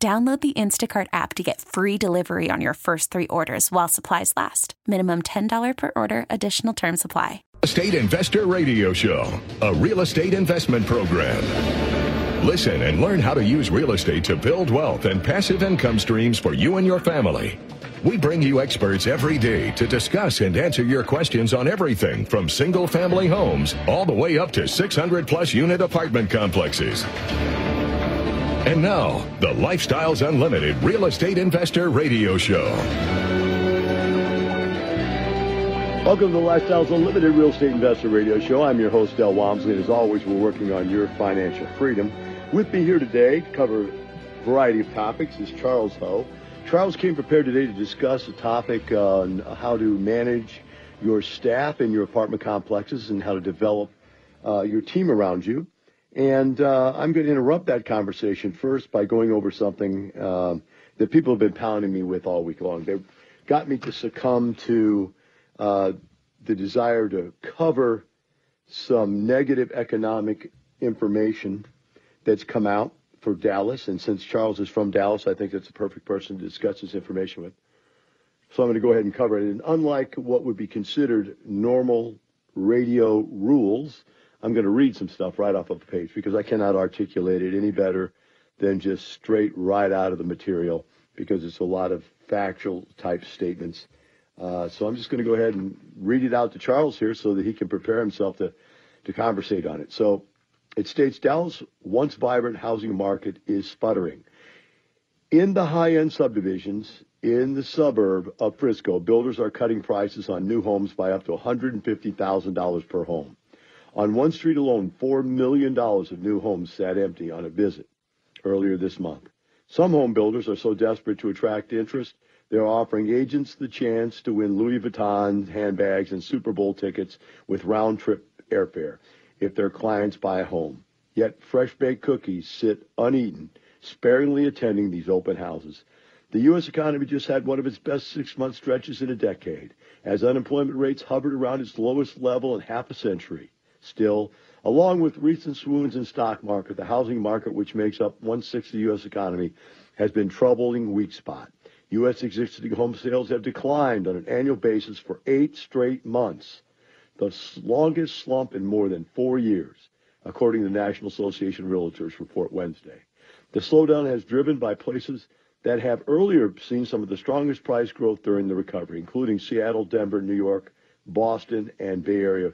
Download the Instacart app to get free delivery on your first three orders while supplies last. Minimum $10 per order, additional term supply. Estate Investor Radio Show, a real estate investment program. Listen and learn how to use real estate to build wealth and passive income streams for you and your family. We bring you experts every day to discuss and answer your questions on everything from single family homes all the way up to 600 plus unit apartment complexes. And now, the Lifestyles Unlimited Real Estate Investor Radio Show. Welcome to the Lifestyles Unlimited Real Estate Investor Radio Show. I'm your host, Del Walmsley, and as always, we're working on your financial freedom. With me here today to cover a variety of topics is Charles Ho. Charles came prepared today to discuss a topic on how to manage your staff in your apartment complexes and how to develop uh, your team around you. And uh, I'm going to interrupt that conversation first by going over something um, that people have been pounding me with all week long. They got me to succumb to uh, the desire to cover some negative economic information that's come out for Dallas. And since Charles is from Dallas, I think that's the perfect person to discuss this information with. So I'm going to go ahead and cover it. And unlike what would be considered normal radio rules, I'm going to read some stuff right off of the page because I cannot articulate it any better than just straight right out of the material because it's a lot of factual type statements. Uh, so I'm just going to go ahead and read it out to Charles here so that he can prepare himself to, to conversate on it. So it states Dallas' once vibrant housing market is sputtering. In the high end subdivisions in the suburb of Frisco, builders are cutting prices on new homes by up to $150,000 per home. On one street alone, $4 million of new homes sat empty on a visit earlier this month. Some home builders are so desperate to attract interest, they're offering agents the chance to win Louis Vuitton handbags and Super Bowl tickets with round trip airfare if their clients buy a home. Yet fresh baked cookies sit uneaten, sparingly attending these open houses. The U.S. economy just had one of its best six month stretches in a decade, as unemployment rates hovered around its lowest level in half a century. Still, along with recent swoons in stock market, the housing market, which makes up one-sixth of the U.S. economy, has been troubling weak spot. U.S. existing home sales have declined on an annual basis for eight straight months, the longest slump in more than four years, according to the National Association of Realtors report Wednesday. The slowdown has driven by places that have earlier seen some of the strongest price growth during the recovery, including Seattle, Denver, New York, Boston, and Bay Area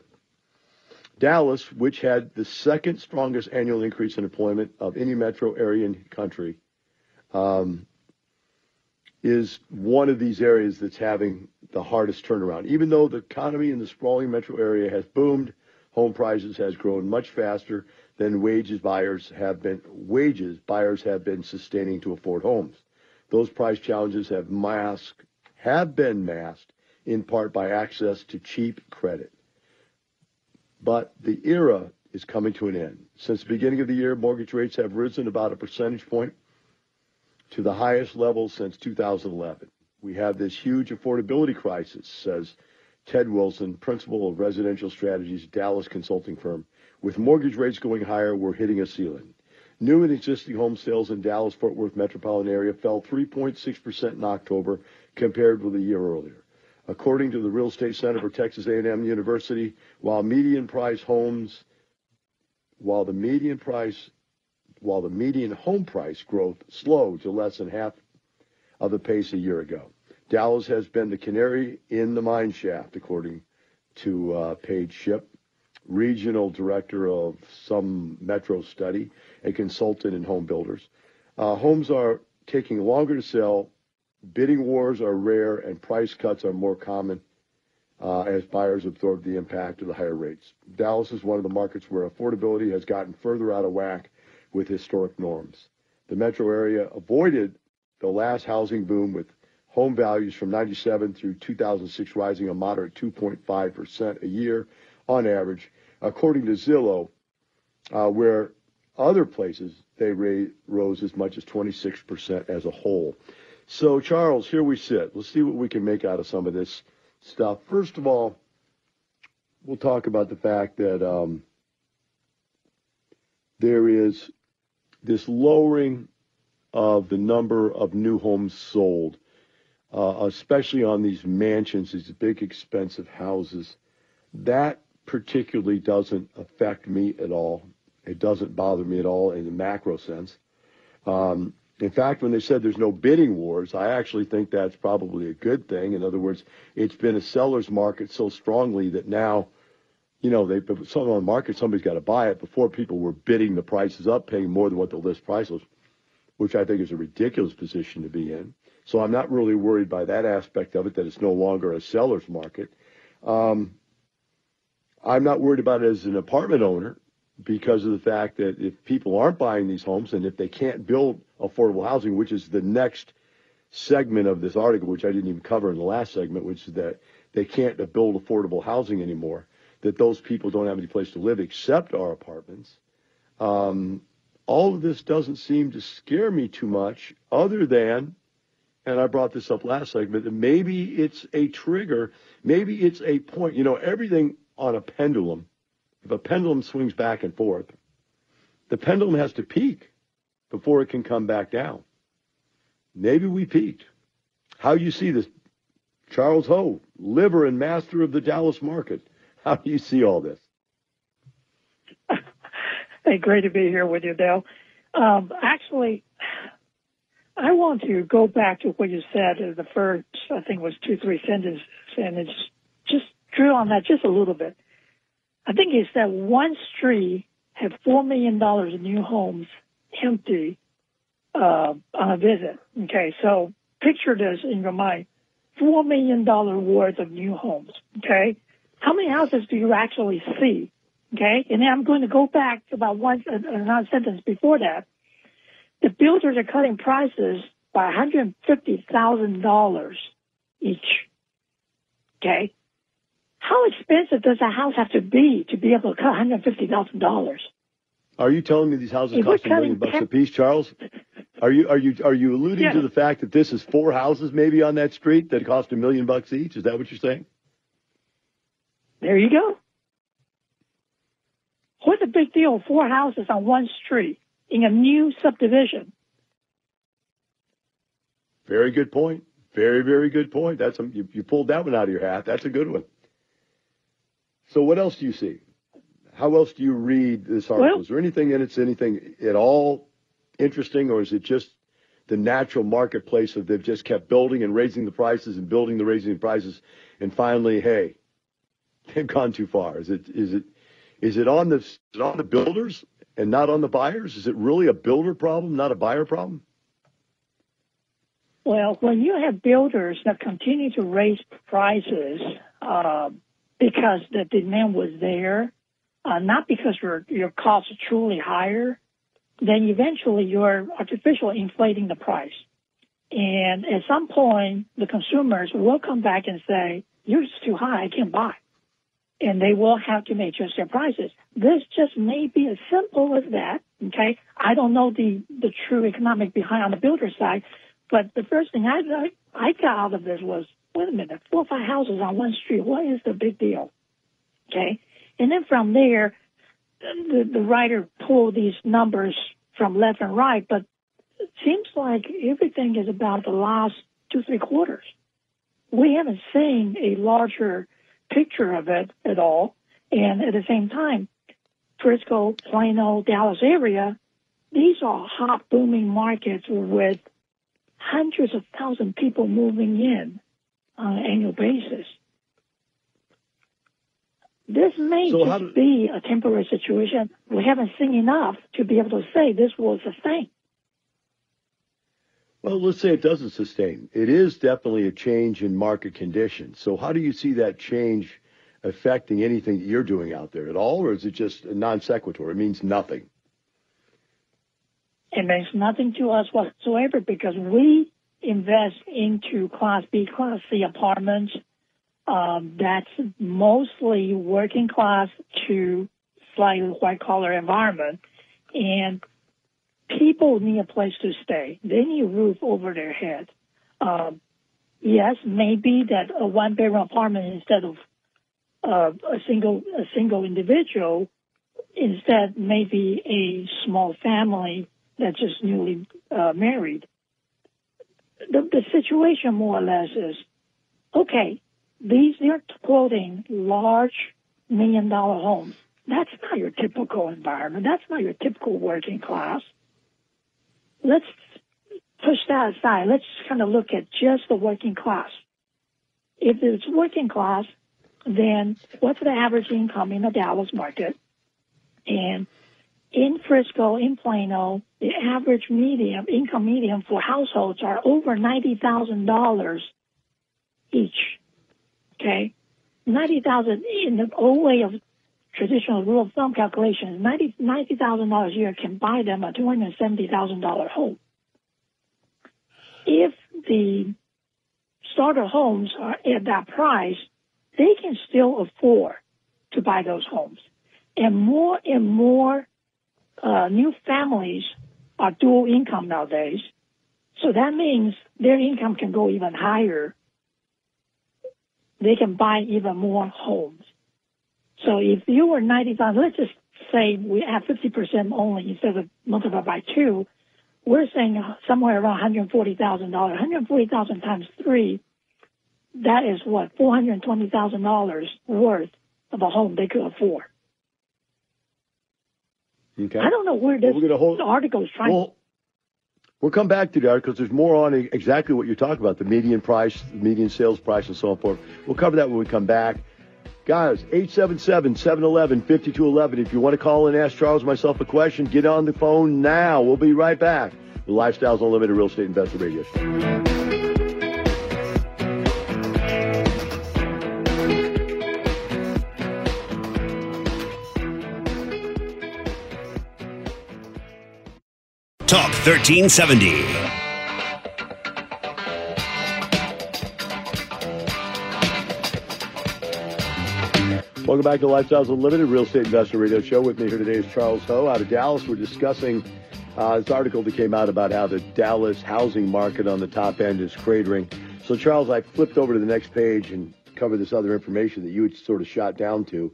Dallas, which had the second strongest annual increase in employment of any metro area in the country, um, is one of these areas that's having the hardest turnaround. Even though the economy in the sprawling metro area has boomed, home prices has grown much faster than wages buyers have been wages buyers have been sustaining to afford homes. Those price challenges have masked have been masked in part by access to cheap credit. But the era is coming to an end. Since the beginning of the year, mortgage rates have risen about a percentage point to the highest level since 2011. We have this huge affordability crisis, says Ted Wilson, principal of residential strategies, Dallas consulting firm. With mortgage rates going higher, we're hitting a ceiling. New and existing home sales in Dallas Fort Worth metropolitan area fell 3.6% in October compared with a year earlier. According to the Real Estate Center for Texas A&M University, while median price homes, while the median price, while the median home price growth slowed to less than half of the pace a year ago. Dallas has been the canary in the mine shaft, according to uh, Paige Shipp, regional director of some metro study, a consultant in home builders. Uh, homes are taking longer to sell Bidding wars are rare and price cuts are more common uh, as buyers absorb the impact of the higher rates. Dallas is one of the markets where affordability has gotten further out of whack with historic norms. The metro area avoided the last housing boom with home values from 97 through 2006 rising a moderate 2.5% a year on average, according to Zillow, uh, where other places they rose as much as 26% as a whole. So, Charles, here we sit. Let's see what we can make out of some of this stuff. First of all, we'll talk about the fact that um, there is this lowering of the number of new homes sold, uh, especially on these mansions, these big, expensive houses. That particularly doesn't affect me at all. It doesn't bother me at all in the macro sense. Um, in fact, when they said there's no bidding wars, I actually think that's probably a good thing. In other words, it's been a seller's market so strongly that now, you know, they put something on the market, somebody's got to buy it. Before people were bidding the prices up, paying more than what the list price was, which I think is a ridiculous position to be in. So I'm not really worried by that aspect of it, that it's no longer a seller's market. Um, I'm not worried about it as an apartment owner because of the fact that if people aren't buying these homes and if they can't build affordable housing, which is the next segment of this article, which I didn't even cover in the last segment, which is that they can't build affordable housing anymore, that those people don't have any place to live except our apartments. Um, all of this doesn't seem to scare me too much, other than, and I brought this up last segment, that maybe it's a trigger, maybe it's a point. You know, everything on a pendulum if a pendulum swings back and forth, the pendulum has to peak before it can come back down. Maybe we peaked. How you see this? Charles Ho, liver and master of the Dallas market. How do you see all this? Hey, great to be here with you, Dale. Um, actually, I want to go back to what you said in the first, I think it was two, three sentences, and it's just drill on that just a little bit. I think it's that one street had four million dollars in new homes empty uh, on a visit. Okay, so picture this in your mind: four million dollar worth of new homes. Okay, how many houses do you actually see? Okay, and then I'm going to go back to about one another sentence before that. The builders are cutting prices by one hundred fifty thousand dollars each. Okay, how expensive does a house have to be to be able to cut $150,000? Are you telling me these houses if cost a million bucks a piece, Charles? Are you are you are you alluding to the fact that this is four houses maybe on that street that cost a million bucks each? Is that what you're saying? There you go. What's the big deal? Four houses on one street in a new subdivision. Very good point. Very very good point. That's a, you, you pulled that one out of your hat. That's a good one. So what else do you see? How else do you read this article? Well, is there anything in it, anything at all interesting, or is it just the natural marketplace of they've just kept building and raising the prices and building the raising the prices, and finally, hey, they've gone too far. Is it is it is it on the is it on the builders and not on the buyers? Is it really a builder problem, not a buyer problem? Well, when you have builders that continue to raise prices, uh, because the demand was there, uh, not because your your costs are truly higher, then eventually you're artificially inflating the price. And at some point, the consumers will come back and say, "Yours is too high. I can't buy," and they will have to make adjust their prices. This just may be as simple as that. Okay, I don't know the the true economic behind on the builder side, but the first thing I I, I got out of this was wait a minute, four or five houses on one street. What is the big deal? Okay. And then from there, the, the writer pulled these numbers from left and right, but it seems like everything is about the last two, three quarters. We haven't seen a larger picture of it at all. And at the same time, Frisco, Plano, Dallas area, these are hot booming markets with hundreds of thousand people moving in on an annual basis. This may so just do, be a temporary situation. We haven't seen enough to be able to say this will sustain. Well, let's say it doesn't sustain. It is definitely a change in market conditions. So, how do you see that change affecting anything that you're doing out there at all, or is it just a non sequitur? It means nothing. It means nothing to us whatsoever because we invest into Class B, Class C apartments. Um, that's mostly working class to slightly white collar environment. And people need a place to stay. They need a roof over their head. Um, yes, maybe that a one bedroom apartment instead of uh, a single a single individual, instead maybe a small family that's just newly uh, married. The, the situation more or less is okay. These they're quoting large million dollar homes. That's not your typical environment. That's not your typical working class. Let's push that aside. Let's kind of look at just the working class. If it's working class, then what's the average income in the Dallas market? And in Frisco, in Plano, the average medium income medium for households are over ninety thousand dollars each. Okay, ninety thousand in the old way of traditional rule of thumb ninety thousand dollars a year can buy them a two hundred seventy thousand dollar home. If the starter homes are at that price, they can still afford to buy those homes. And more and more uh, new families are dual income nowadays. So that means their income can go even higher. They can buy even more homes. So if you were 95, let's just say we have 50% only instead of multiplied by two, we're saying somewhere around $140,000. 140,000 times three, that is what, $420,000 worth of a home they could afford. Okay. I don't know where this well, hold, article is trying. Well, we'll come back to that because there's more on exactly what you're talking about the median price, the median sales price, and so forth. We'll cover that when we come back. Guys, 877 711 5211. If you want to call and ask Charles myself a question, get on the phone now. We'll be right back. The Lifestyles Unlimited Real Estate Investor Radio Show. 1370. Welcome back to Lifestyles Unlimited Real Estate Investor Radio Show. With me here today is Charles Ho out of Dallas. We're discussing uh, this article that came out about how the Dallas housing market on the top end is cratering. So, Charles, I flipped over to the next page and covered this other information that you had sort of shot down to.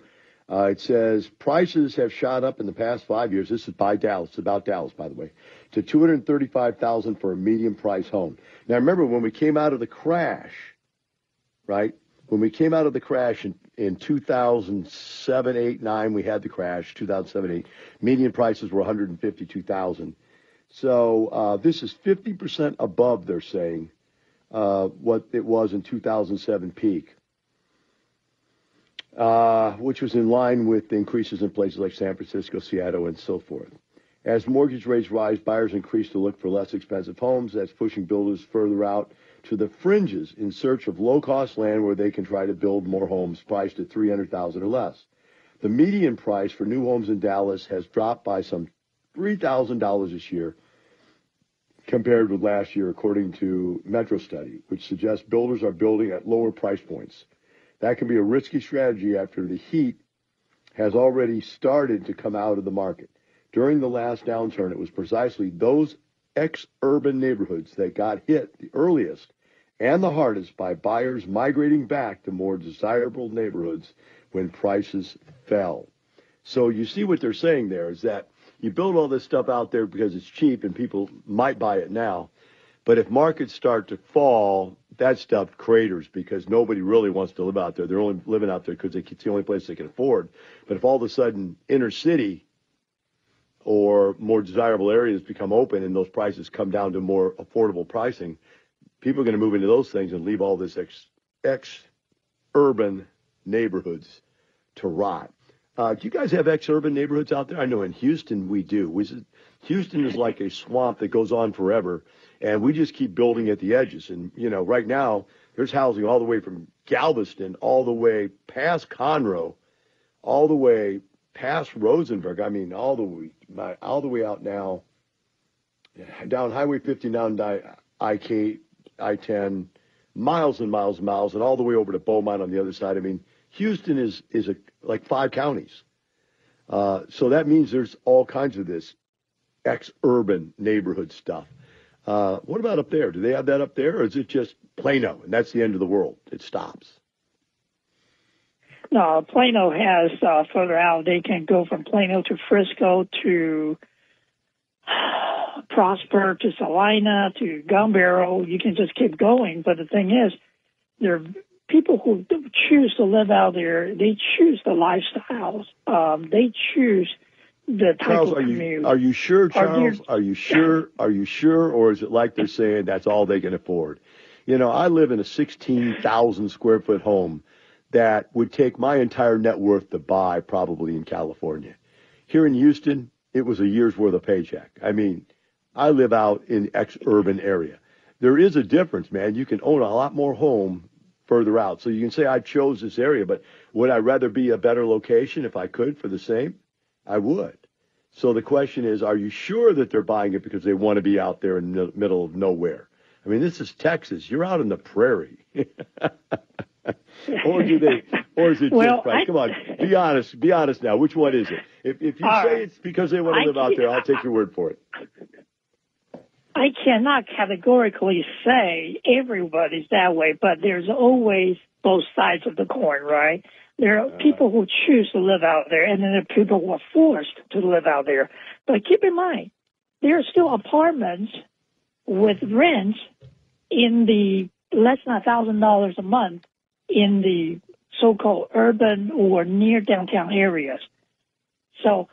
Uh, it says prices have shot up in the past five years. This is by Dallas. About Dallas, by the way to 235,000 for a medium price home. Now remember when we came out of the crash, right? When we came out of the crash in, in 2007, 8, 9, we had the crash, 2007, 8. Median prices were 152,000. So uh, this is 50% above, they're saying, uh, what it was in 2007 peak, Uh, which was in line with increases in places like San Francisco, Seattle, and so forth. As mortgage rates rise, buyers increase to look for less expensive homes. That's pushing builders further out to the fringes in search of low-cost land where they can try to build more homes priced at 300,000 or less. The median price for new homes in Dallas has dropped by some $3,000 this year compared with last year, according to Metro Study, which suggests builders are building at lower price points. That can be a risky strategy after the heat has already started to come out of the market. During the last downturn, it was precisely those ex-urban neighborhoods that got hit the earliest and the hardest by buyers migrating back to more desirable neighborhoods when prices fell. So you see what they're saying there is that you build all this stuff out there because it's cheap and people might buy it now. But if markets start to fall, that stuff craters because nobody really wants to live out there. They're only living out there because it's the only place they can afford. But if all of a sudden inner city or more desirable areas become open and those prices come down to more affordable pricing, people are going to move into those things and leave all this ex, ex urban neighborhoods to rot. Uh, do you guys have ex-urban neighborhoods out there? I know in Houston we do. We, Houston is like a swamp that goes on forever, and we just keep building at the edges. And you know, right now there's housing all the way from Galveston all the way past Conroe, all the way past Rosenberg. I mean, all the way all the way out now down Highway 59, I-K, I-10, miles and miles and miles, and all the way over to Beaumont on the other side. I mean, Houston is is a, like five counties. Uh, so that means there's all kinds of this ex-urban neighborhood stuff. Uh, what about up there? Do they have that up there, or is it just Plano and that's the end of the world? It stops. No, Plano has uh, further out. They can go from Plano to Frisco to Prosper to Celina to Gun Barrel. You can just keep going. But the thing is, there are people who choose to live out there. They choose the lifestyles. Um, they choose the Charles, are commute. you are you sure, Charles? Are Are you sure? Are you sure, or is it like they're saying that's all they can afford? You know, I live in a sixteen thousand square foot home that would take my entire net worth to buy probably in California. Here in Houston, it was a year's worth of paycheck. I mean, I live out in ex-urban area. There is a difference, man. You can own a lot more home further out. So you can say I chose this area, but would I rather be a better location if I could for the same? I would. So the question is, are you sure that they're buying it because they want to be out there in the middle of nowhere? I mean, this is Texas. You're out in the prairie. or do they, or is it Well, just? I- Come on, be honest. Be honest now. Which one is it? If, if you All say it's because they want to I live out there, I'll take your word for it. I cannot categorically say everybody's that way, but there's always both sides of the coin, right? There are people who choose to live out there, and then there are people who are forced to live out there. But keep in mind, there are still apartments with rents in the less than a thousand dollars a month in the so-called urban or near downtown areas. So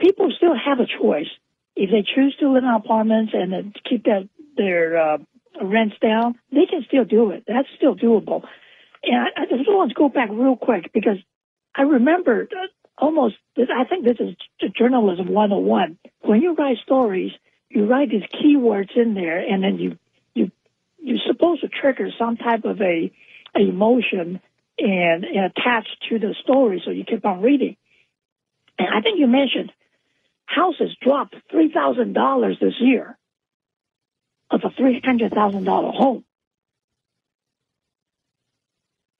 people still have a choice. If they choose to live in apartments and keep that, their uh, rents down, they can still do it. That's still doable. And I, just want to go back real quick because I remember almost, I think this is journalism 101. When you write stories, you write these keywords in there and then you, you, you're supposed to trigger some type of a, a emotion and, and attach to the story so you keep on reading. And I think you mentioned houses dropped three thousand dollars this year of a three hundred thousand dollar home.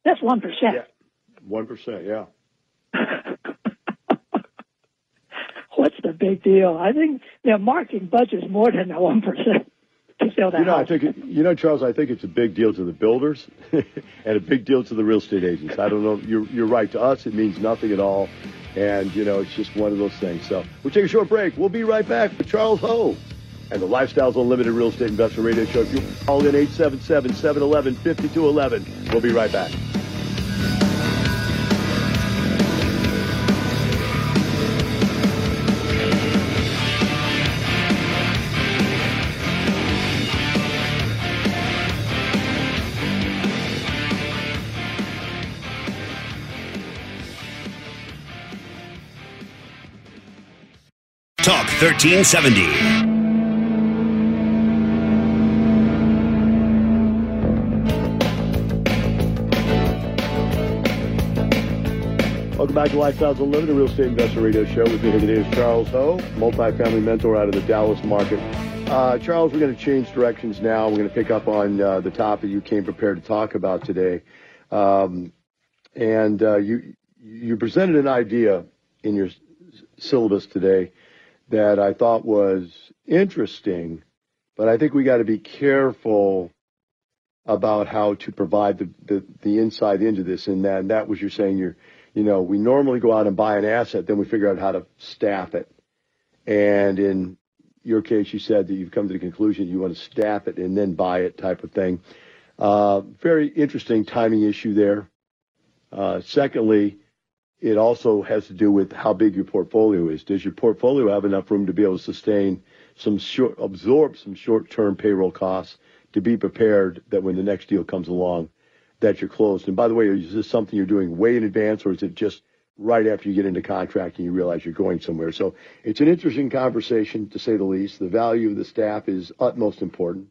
That's one percent. Yeah. One percent, yeah. What's the big deal? I think their marketing budget is more than that one percent to sell that You know, I house. think it, you know, Charles. I think it's a big deal to the builders and a big deal to the real estate agents. I don't know. You're you're right. To us, it means nothing at all, and you know, it's just one of those things. So we'll take a short break. We'll be right back with Charles Ho and the Lifestyles Unlimited Real Estate Investment Radio Show. If you call in 877-711-5211, we'll be right back. 1370. Welcome back to Lifestyles Unlimited a Real Estate Investor Radio Show. With me here today is Charles Ho, multifamily mentor out of the Dallas market. Uh, Charles, we're going to change directions now. We're going to pick up on uh, the topic you came prepared to talk about today. Um, and uh, you you presented an idea in your syllabus today that I thought was interesting, but I think we got to be careful about how to provide the, the, the insight into this. And that, and that was you're saying you're, you know, we normally go out and buy an asset, then we figure out how to staff it. And in your case, you said that you've come to the conclusion you want to staff it and then buy it type of thing. Uh, very interesting timing issue there. Uh, secondly, it also has to do with how big your portfolio is. Does your portfolio have enough room to be able to sustain some short, absorb some short-term payroll costs to be prepared that when the next deal comes along, that you're closed? And by the way, is this something you're doing way in advance, or is it just right after you get into contract and you realize you're going somewhere? So it's an interesting conversation, to say the least. The value of the staff is utmost important.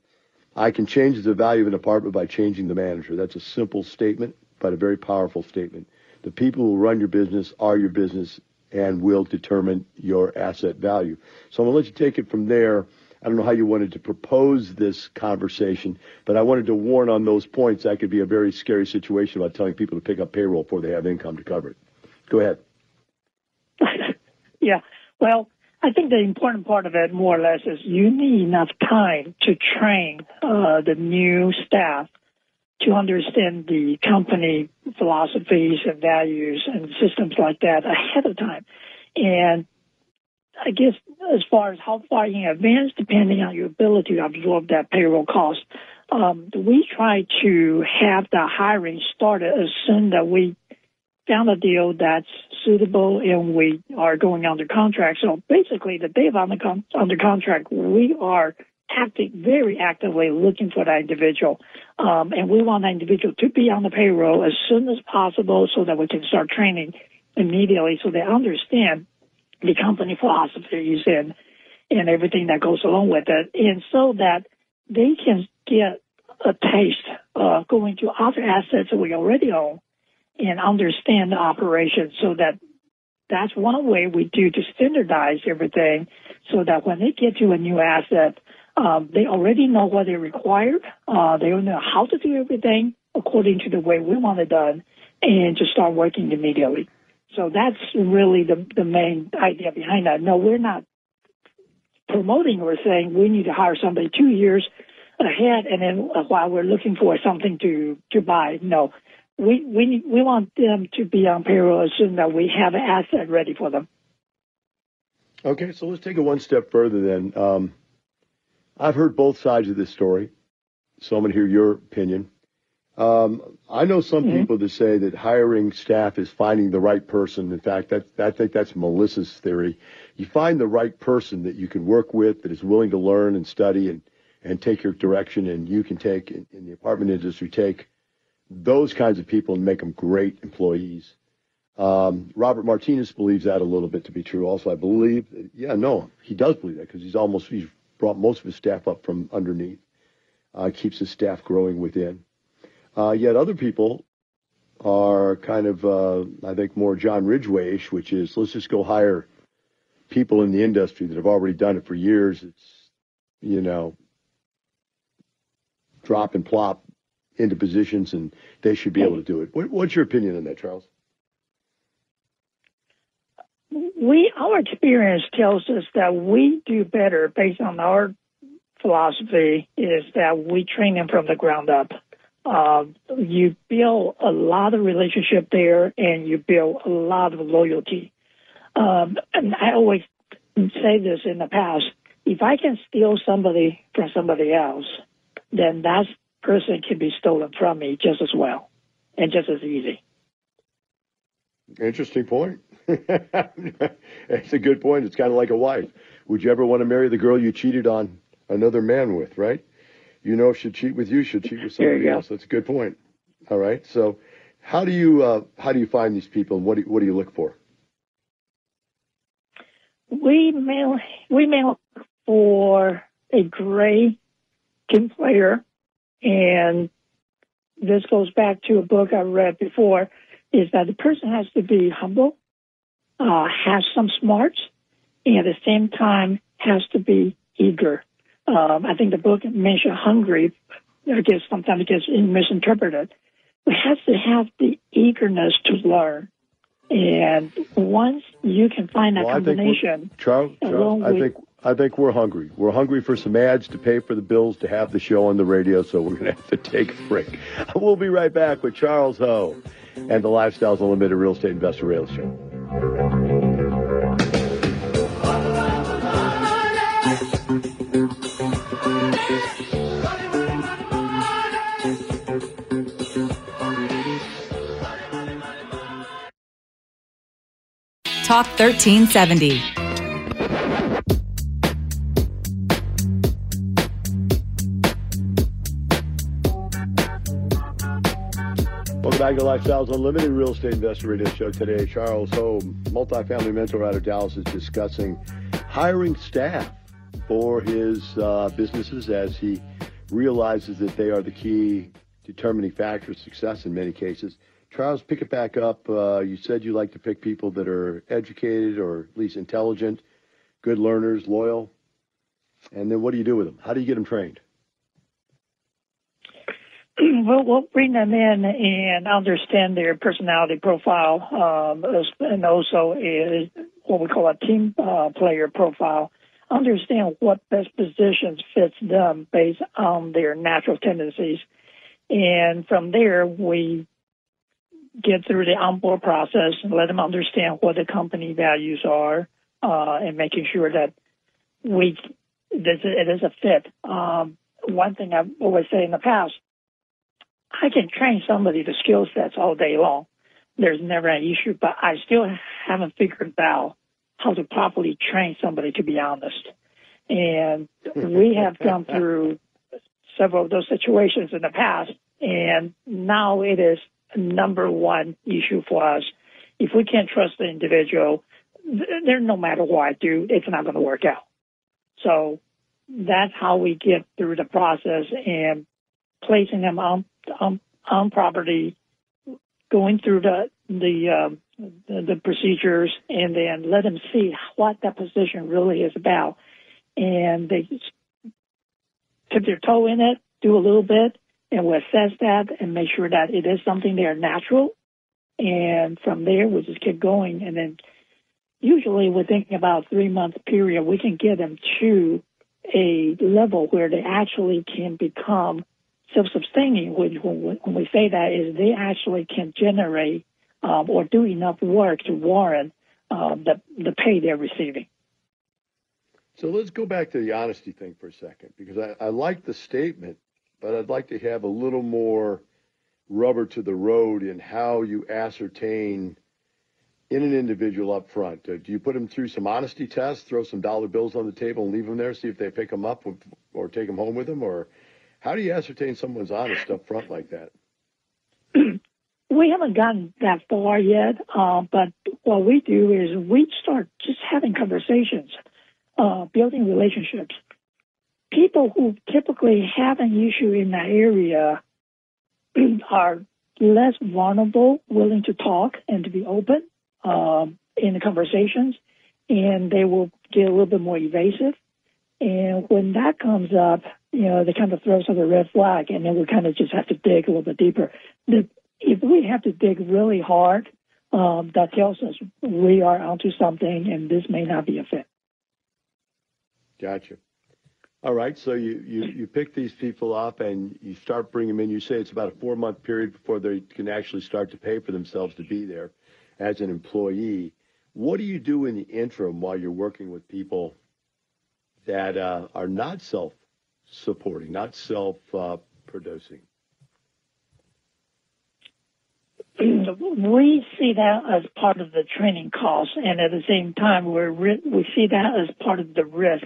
I can change the value of an apartment by changing the manager. That's a simple statement, but a very powerful statement. The people who run your business are your business and will determine your asset value. So I'm going to let you take it from there. I don't know how you wanted to propose this conversation, but I wanted to warn on those points. That could be a very scary situation about telling people to pick up payroll before they have income to cover it. Go ahead. yeah. Well, I think the important part of it, more or less, is you need enough time to train uh, the new staff to understand the company philosophies and values and systems like that ahead of time. And I guess as far as how far in advance, depending on your ability to absorb that payroll cost, um, we try to have the hiring started as soon that we found a deal that's suitable and we are going under contract. So basically, the day of under, con- under contract, we are acting very actively looking for that individual, um, and we want that individual to be on the payroll as soon as possible so that we can start training immediately, so they understand the company philosophies and and everything that goes along with it, and so that they can get a taste of going to other assets that we already own and understand the operation so that that's one way we do to standardize everything so that when they get to a new asset, um, they already know what they required. Uh, they know how to do everything according to the way we want it done and to start working immediately. So that's really the, the main idea behind that. No, we're not promoting or saying we need to hire somebody two years ahead and then while we're looking for something to, to buy. No, we, we, we want them to be on payroll as soon as we have an asset ready for them. Okay, so let's take it one step further then. Um, I've heard both sides of this story, so I'm going to hear your opinion. Um, I know some mm-hmm. people that say that hiring staff is finding the right person. In fact, that, I think that's Melissa's theory. You find the right person that you can work with, that is willing to learn and study and, and take your direction, and you can take in, in the apartment industry take those kinds of people and make them great employees. Um, Robert Martinez believes that a little bit to be true. Also, I believe, yeah, no, he does believe that because he's almost he's brought most of his staff up from underneath, uh, keeps his staff growing within. Uh, yet other people are kind of, uh, I think, more John Ridgway-ish, which is let's just go hire people in the industry that have already done it for years. It's, you know, drop and plop into positions, and they should be able to do it. What, what's your opinion on that, Charles? We our experience tells us that we do better based on our philosophy is that we train them from the ground up. Uh, you build a lot of relationship there, and you build a lot of loyalty. Um, and I always say this in the past: if I can steal somebody from somebody else, then that person can be stolen from me just as well, and just as easy. Interesting point. It's a good point. It's kind of like a wife. Would you ever want to marry the girl you cheated on another man with, right? You know, if she'll cheat with you, she'll cheat with somebody else. That's a good point. All right. So, how do you uh, how do you find these people, and what do you, what do you look for? We mail we mail for a gray team player, and this goes back to a book I read before. Is that the person has to be humble, uh, has some smarts and at the same time has to be eager. Um, I think the book mentioned hungry. I guess sometimes it gets misinterpreted. It has to have the eagerness to learn. And once you can find that well, combination, Charles, Charles I think I think we're hungry. We're hungry for some ads to pay for the bills to have the show on the radio. So we're going to have to take a break. We'll be right back with Charles Ho and the Lifestyles Unlimited Real Estate Investor Radio Show. Talk 1370. To Lifestyles Unlimited Real Estate Investor Radio Show today. Charles Ho, multifamily mentor out of Dallas, is discussing hiring staff for his uh, businesses as he realizes that they are the key determining factor of success in many cases. Charles, pick it back up. Uh, you said you like to pick people that are educated or at least intelligent, good learners, loyal. And then what do you do with them? How do you get them trained? we'll, we'll bring them in and understand their personality profile, um, and also is what we call a team uh, player profile. Understand what best positions fits them based on their natural tendencies, and from there we get through the onboard process and let them understand what the company values are, uh, and making sure that we it is a fit. Um, one thing I've always said in the past I can train somebody the skill sets all day long. There's never an issue, but I still haven't figured out how to properly train somebody to be honest. And we have gone through several of those situations in the past, and now it is number one issue for us. If we can't trust the individual, there no matter what I do, it's not going to work out. So that's how we get through the process and placing them on on, on property, going through the the, um, the the procedures, and then let them see what that position really is about, and they tip their toe in it, do a little bit, and we'll assess that and make sure that it is something they are natural, and from there we just keep going, and then usually we're thinking about three month period, we can get them to a level where they actually can become self-sustaining, when, when we say that, is they actually can generate um, or do enough work to warrant um, the, the pay they're receiving. So let's go back to the honesty thing for a second, because I, I like the statement, but I'd like to have a little more rubber to the road in how you ascertain in an individual up front. Uh, do you put them through some honesty tests, throw some dollar bills on the table and leave them there, see if they pick them up or take them home with them, or how do you ascertain someone's honest up front like that? we haven't gotten that far yet, uh, but what we do is we start just having conversations, uh, building relationships. People who typically have an issue in that area are less vulnerable, willing to talk and to be open um, in the conversations, and they will get a little bit more evasive. And when that comes up, you know, they kind of throw us a red flag, and then we kind of just have to dig a little bit deeper. The, if we have to dig really hard, um, that tells us we are onto something, and this may not be a fit. Gotcha. All right, so you, you, you pick these people up and you start bringing them in. You say it's about a four month period before they can actually start to pay for themselves to be there as an employee. What do you do in the interim while you're working with people that uh, are not self supporting, not self uh, producing? We see that as part of the training cost, and at the same time, we we see that as part of the risk.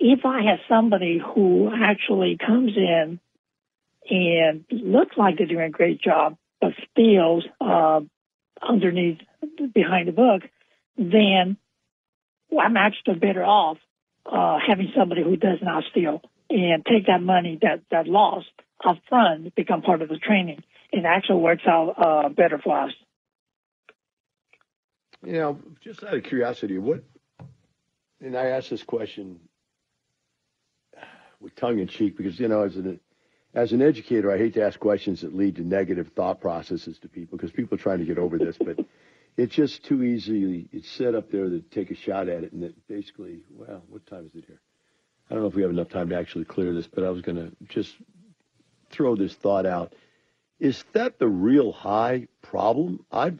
If I have somebody who actually comes in and looks like they're doing a great job, but steals uh, underneath behind the book, then I'm actually better off uh, having somebody who does not steal and take that money that that lost up front become part of the training. It actually works out uh, better for us. You know, just out of curiosity, what? And I ask this question with tongue in cheek because you know, as an as an educator, I hate to ask questions that lead to negative thought processes to people because people are trying to get over this, but it's just too easy. It's set up there to take a shot at it, and it basically, well, what time is it here? I don't know if we have enough time to actually clear this, but I was going to just throw this thought out. Is theft the real high problem? I've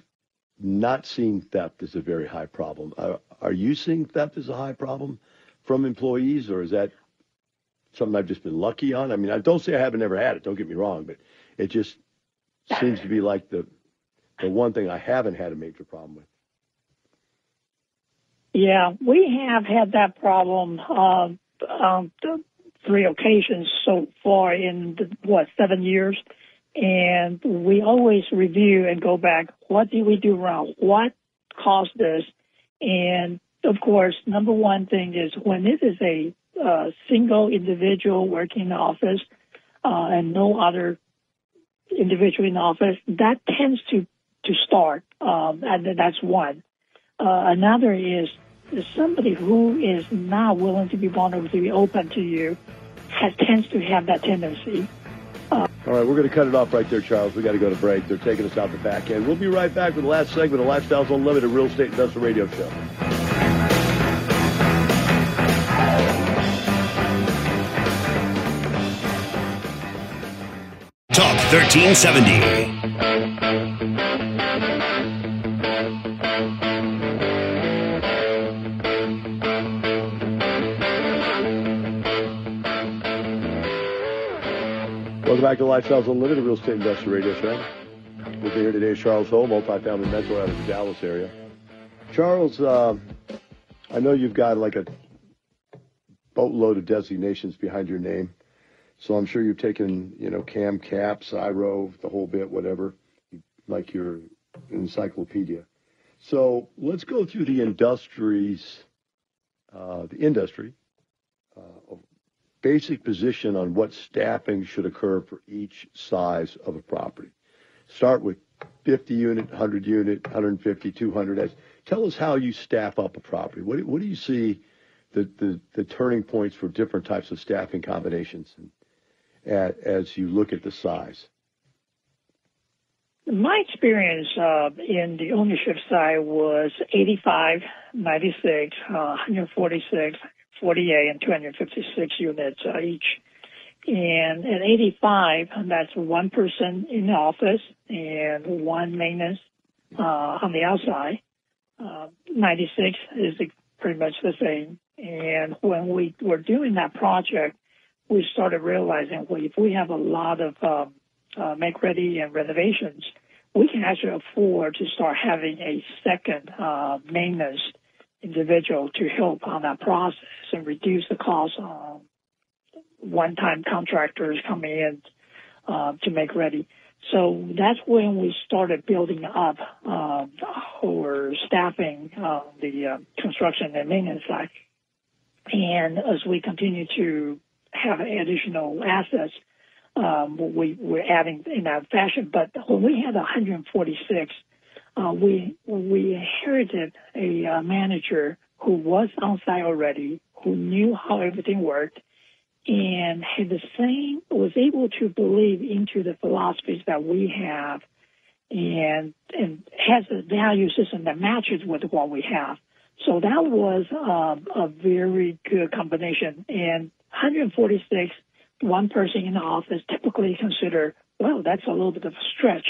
not seen theft as a very high problem. Are, are you seeing theft as a high problem from employees, or is that something I've just been lucky on? I mean, I don't say I haven't ever had it. Don't get me wrong, but it just seems to be like the the one thing I haven't had a major problem with. Yeah, we have had that problem. Uh, um, three occasions so far in the, what seven years, and we always review and go back. What did we do wrong? What caused this? And of course, number one thing is when it is a uh, single individual working in the office uh, and no other individual in the office, that tends to to start, um, and that's one. Uh, another is somebody who is not willing to be vulnerable, to be open to you, has tends to have that tendency. Uh, All right, we're going to cut it off right there, Charles. We got to go to break. They're taking us out the back end. We'll be right back with the last segment of Lifestyles Unlimited Real Estate Investor Radio Show. Talk 1370. Welcome back to Lifestyles Unlimited Real Estate Investor Radio Show. With me here today is Charles Ho, multifamily mentor out of the Dallas area. Charles, uh, I know you've got like a boatload of designations behind your name, so I'm sure you've taken, you know, CAM, CAPS, IRO, the whole bit, whatever, like your encyclopedia. So let's go through the industries, uh, the industry basic position on what staffing should occur for each size of a property. Start with 50 unit, 100 unit, 150, 200. Tell us how you staff up a property. What, what do you see the, the, the, turning points for different types of staffing combinations and, as you look at the size? My experience uh, in the ownership side was 85, 96, uh, 146, 48 and 256 units uh, each. And at 85, that's one person in the office and one maintenance uh, on the outside. Uh, 96 is pretty much the same. And when we were doing that project, we started realizing, well, if we have a lot of um, uh, make ready and renovations, we can actually afford to start having a second uh, maintenance individual to help on that process and reduce the cost of one-time contractors coming in uh, to make ready. So that's when we started building up uh, our staffing uh, the uh, construction and maintenance side. And as we continue to have additional assets, um, we, we're adding in that fashion. But when we had 146 uh, we we inherited a uh, manager who was on site already, who knew how everything worked, and had the same was able to believe into the philosophies that we have, and and has a value system that matches with what we have. So that was um, a very good combination. And 146, one person in the office, typically consider well, that's a little bit of a stretch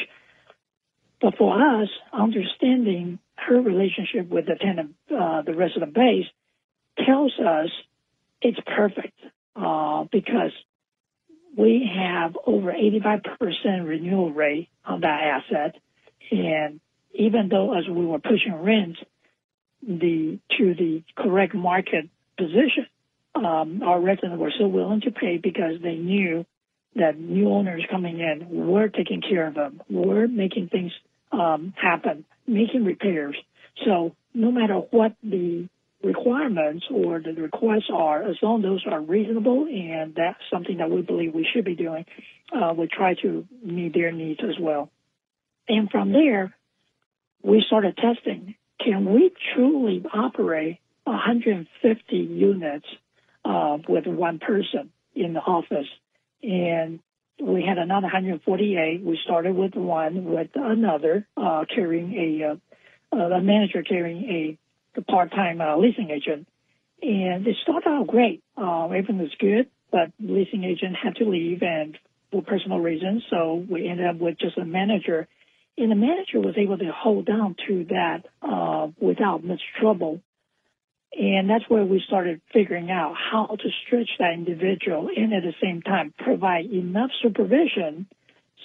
but for us, understanding her relationship with the tenant, uh, the resident base, tells us it's perfect uh, because we have over 85% renewal rate on that asset. And even though as we were pushing rents the to the correct market position, um, our residents were so willing to pay because they knew that new owners coming in were taking care of them, were making things um, happen, making repairs. So no matter what the requirements or the requests are, as long as those are reasonable and that's something that we believe we should be doing, uh, we try to meet their needs as well. And from there, we started testing. Can we truly operate 150 units uh, with one person in the office? And we had another 148. We started with one, with another uh, carrying a, uh, a manager carrying a, part-time uh, leasing agent, and it started out great. Uh, everything was good, but leasing agent had to leave and for personal reasons, so we ended up with just a manager. And the manager was able to hold down to that uh, without much trouble. And that's where we started figuring out how to stretch that individual and at the same time provide enough supervision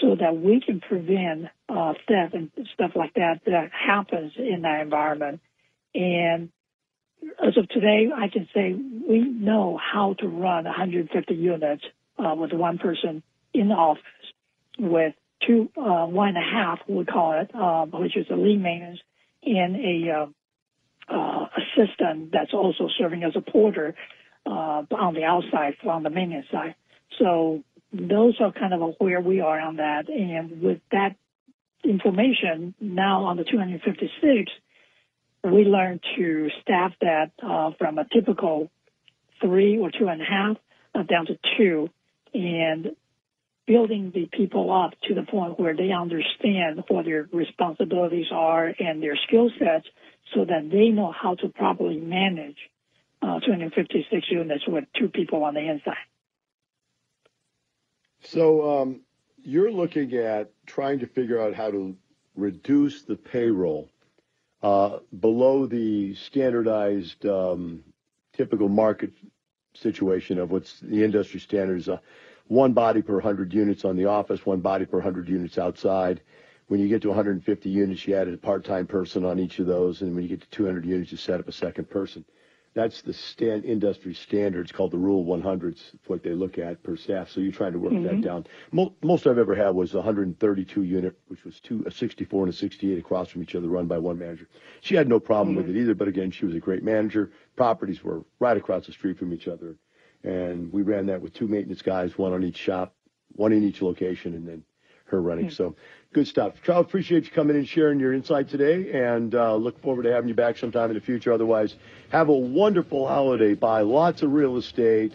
so that we can prevent uh, theft and stuff like that that happens in that environment. And as of today, I can say we know how to run 150 units uh, with one person in the office with two, uh, one and a half, we call it, uh, which is a lead maintenance and a uh, assistant that's also serving as a porter uh, on the outside on the maintenance side. So those are kind of where we are on that. And with that information now on the 256, we learned to staff that uh, from a typical three or two and a half uh, down to two, and building the people up to the point where they understand what their responsibilities are and their skill sets so that they know how to properly manage uh, 256 units with two people on the inside. So um, you're looking at trying to figure out how to reduce the payroll uh, below the standardized um, typical market situation of what's the industry standards. Uh, one body per 100 units on the office, one body per 100 units outside. When you get to 150 units, you add a part-time person on each of those, and when you get to 200 units, you set up a second person. That's the stand, industry standards called the Rule 100s, what they look at per staff. So you're trying to work mm-hmm. that down. Most, most I've ever had was 132 unit, which was two, a 64 and a 68 across from each other, run by one manager. She had no problem mm-hmm. with it either, but again, she was a great manager. Properties were right across the street from each other, and we ran that with two maintenance guys, one on each shop, one in each location, and then her running. Mm-hmm. So good stuff. Charles, appreciate you coming and sharing your insight today and uh, look forward to having you back sometime in the future. Otherwise, have a wonderful holiday. Buy lots of real estate.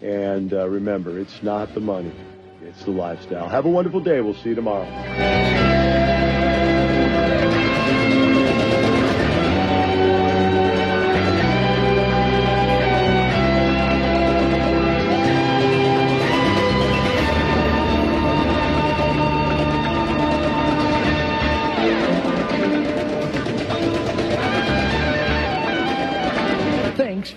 And uh, remember, it's not the money, it's the lifestyle. Have a wonderful day. We'll see you tomorrow.